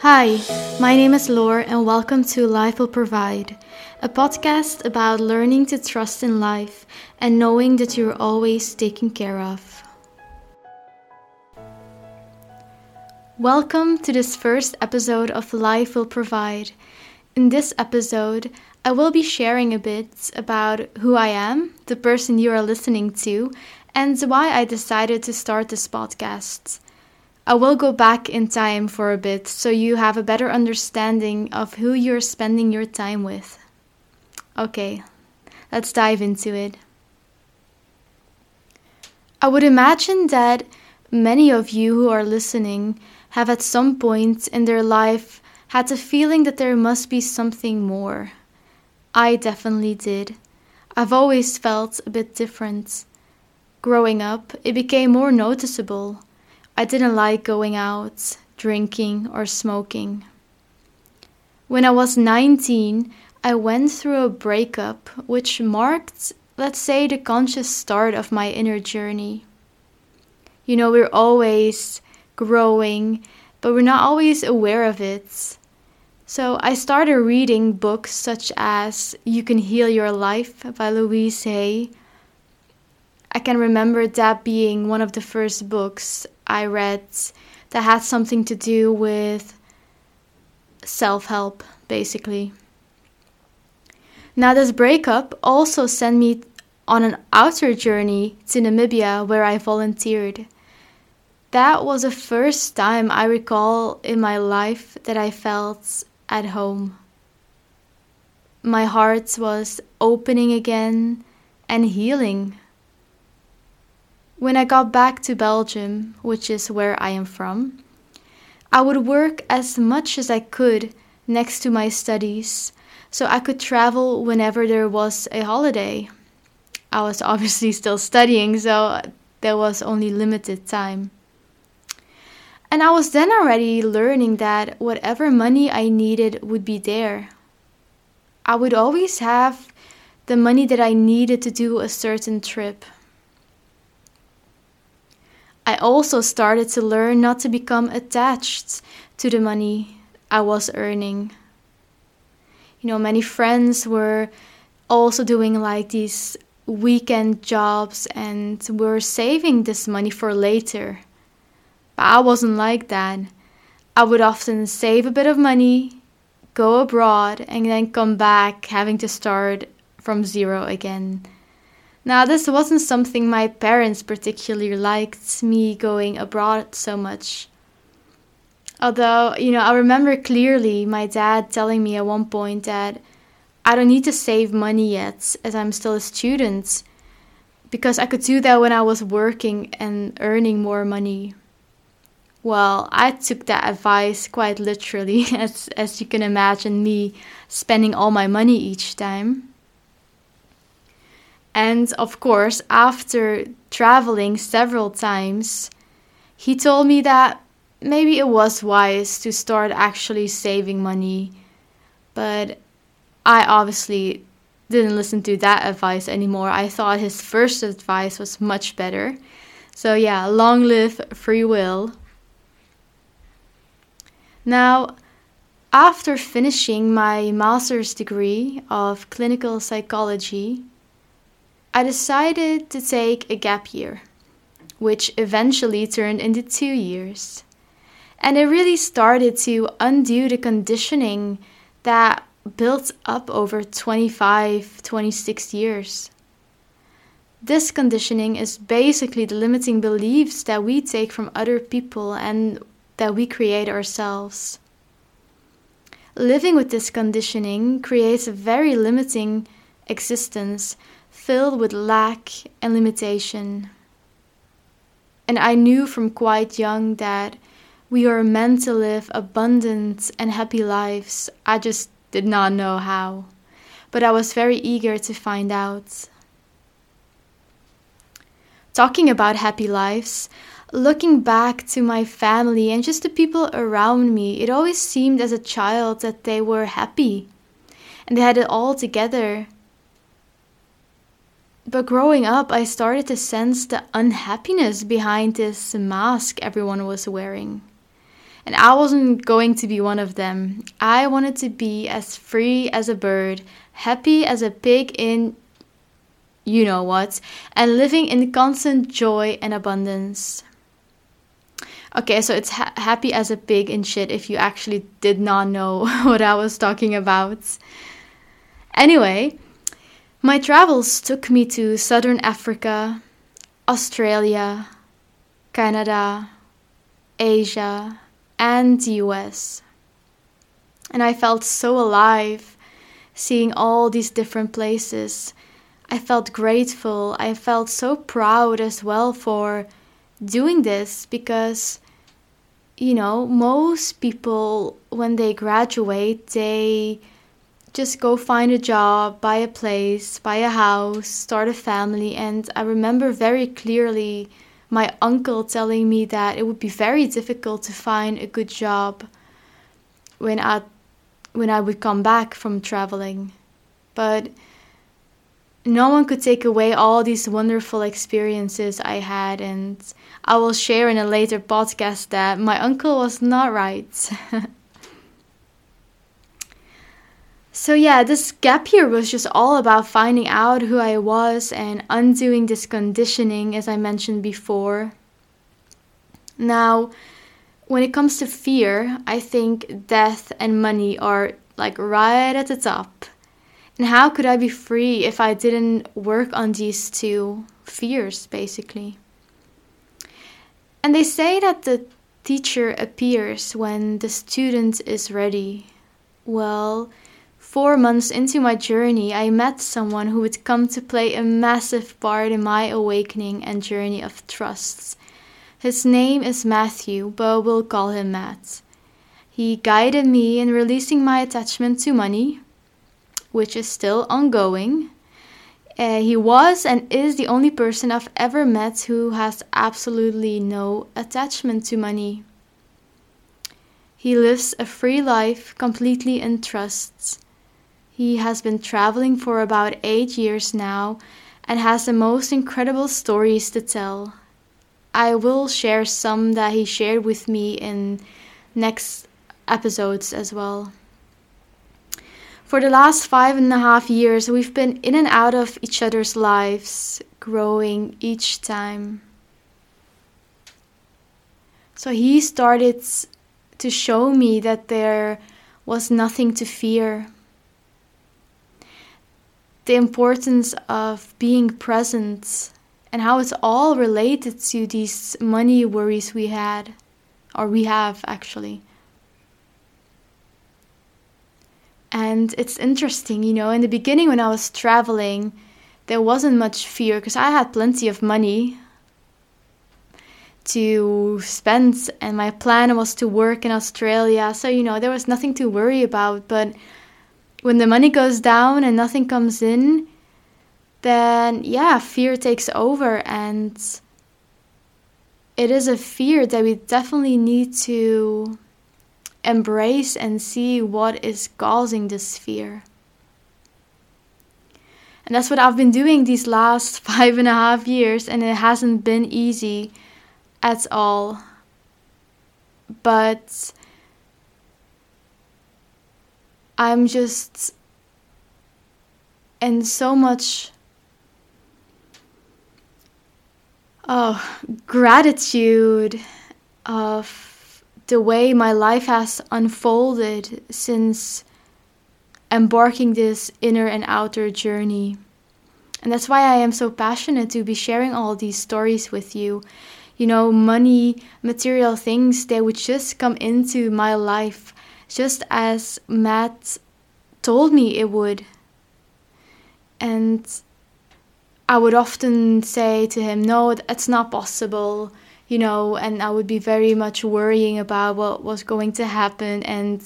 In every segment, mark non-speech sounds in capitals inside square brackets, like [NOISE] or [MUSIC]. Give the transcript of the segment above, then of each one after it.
Hi, my name is Lore, and welcome to Life Will Provide, a podcast about learning to trust in life and knowing that you're always taken care of. Welcome to this first episode of Life Will Provide. In this episode, I will be sharing a bit about who I am, the person you are listening to, and why I decided to start this podcast. I will go back in time for a bit so you have a better understanding of who you're spending your time with. Okay, let's dive into it. I would imagine that many of you who are listening have at some point in their life had the feeling that there must be something more. I definitely did. I've always felt a bit different. Growing up, it became more noticeable. I didn't like going out, drinking, or smoking. When I was 19, I went through a breakup which marked, let's say, the conscious start of my inner journey. You know, we're always growing, but we're not always aware of it. So I started reading books such as You Can Heal Your Life by Louise Hay. I can remember that being one of the first books I read that had something to do with self help, basically. Now, this breakup also sent me on an outer journey to Namibia where I volunteered. That was the first time I recall in my life that I felt at home. My heart was opening again and healing. When I got back to Belgium, which is where I am from, I would work as much as I could next to my studies so I could travel whenever there was a holiday. I was [LAUGHS] obviously still studying, so there was only limited time. And I was then already learning that whatever money I needed would be there. I would always have the money that I needed to do a certain trip. I also started to learn not to become attached to the money I was earning. You know, many friends were also doing like these weekend jobs and were saving this money for later. But I wasn't like that. I would often save a bit of money, go abroad, and then come back having to start from zero again. Now, this wasn't something my parents particularly liked, me going abroad so much. Although, you know, I remember clearly my dad telling me at one point that I don't need to save money yet as I'm still a student because I could do that when I was working and earning more money. Well, I took that advice quite literally, [LAUGHS] as, as you can imagine me spending all my money each time. And of course, after traveling several times, he told me that maybe it was wise to start actually saving money. But I obviously didn't listen to that advice anymore. I thought his first advice was much better. So, yeah, long live free will. Now, after finishing my master's degree of clinical psychology, I decided to take a gap year, which eventually turned into two years. And it really started to undo the conditioning that built up over 25, 26 years. This conditioning is basically the limiting beliefs that we take from other people and that we create ourselves. Living with this conditioning creates a very limiting existence filled with lack and limitation. And I knew from quite young that we are meant to live abundant and happy lives. I just did not know how, but I was very eager to find out. Talking about happy lives, looking back to my family and just the people around me, it always seemed as a child that they were happy and they had it all together. But growing up, I started to sense the unhappiness behind this mask everyone was wearing. And I wasn't going to be one of them. I wanted to be as free as a bird, happy as a pig in you know what, and living in constant joy and abundance. Okay, so it's ha- happy as a pig in shit if you actually did not know [LAUGHS] what I was talking about. Anyway, my travels took me to southern Africa, Australia, Canada, Asia, and the US. And I felt so alive seeing all these different places. I felt grateful. I felt so proud as well for doing this because, you know, most people, when they graduate, they just go find a job, buy a place, buy a house, start a family. And I remember very clearly my uncle telling me that it would be very difficult to find a good job when I when I would come back from traveling. But no one could take away all these wonderful experiences I had and I will share in a later podcast that my uncle was not right. [LAUGHS] So, yeah, this gap year was just all about finding out who I was and undoing this conditioning, as I mentioned before. Now, when it comes to fear, I think death and money are like right at the top. And how could I be free if I didn't work on these two fears, basically? And they say that the teacher appears when the student is ready. Well, Four months into my journey, I met someone who would come to play a massive part in my awakening and journey of trusts. His name is Matthew, but we'll call him Matt. He guided me in releasing my attachment to money, which is still ongoing. Uh, he was and is the only person I've ever met who has absolutely no attachment to money. He lives a free life completely in trust. He has been traveling for about eight years now and has the most incredible stories to tell. I will share some that he shared with me in next episodes as well. For the last five and a half years, we've been in and out of each other's lives, growing each time. So he started to show me that there was nothing to fear the importance of being present and how it's all related to these money worries we had, or we have actually. And it's interesting, you know, in the beginning when I was traveling, there wasn't much fear because I had plenty of money to spend, and my plan was to work in Australia. So, you know, there was nothing to worry about. But when the money goes down and nothing comes in, then yeah, fear takes over. And it is a fear that we definitely need to embrace and see what is causing this fear. And that's what I've been doing these last [LAUGHS] five and a half years, and it hasn't been easy at all. But I'm just in so much oh gratitude of the way my life has unfolded since embarking this inner and outer journey. And that's why I am so passionate to be sharing all these stories with you. You know, money, material things, they would just come into my life just as Matt told me it would. And I would often say to him, No, it's not possible, you know, and I would be very much worrying about what was going to happen and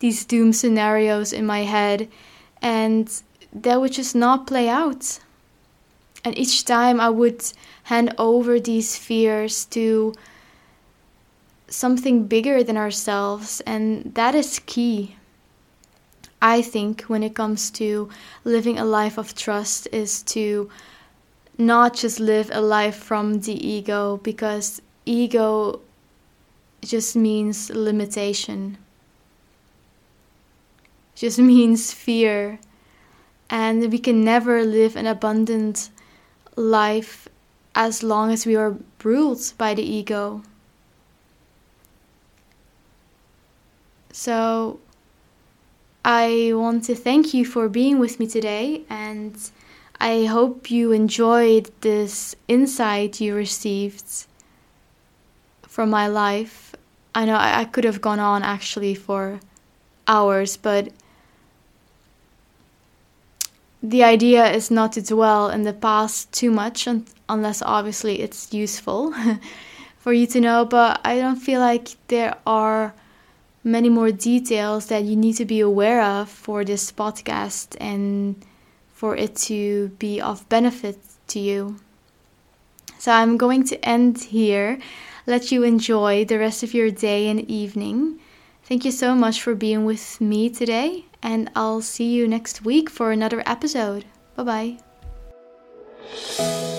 these doom scenarios in my head. And that would just not play out. And each time I would hand over these fears to something bigger than ourselves, and that is key. I think when it comes to living a life of trust is to not just live a life from the ego because ego just means limitation, just [LAUGHS] means fear. And we can never live an abundant life as long as we are ruled by the ego. So, I want to thank you for being with me today, and I hope you enjoyed this insight you received from my life. I know I, could have gone on actually for hours, but the idea is not to dwell in the past too much un- unless obviously it's useful [LAUGHS] for you to know but i don't feel like there are many more details that you need to be aware of for this podcast and for it to be of benefit to you so i'm going to end here let you enjoy the rest of your day and evening thank you so much for being with me today and I'll see you next week for another episode. Bye bye.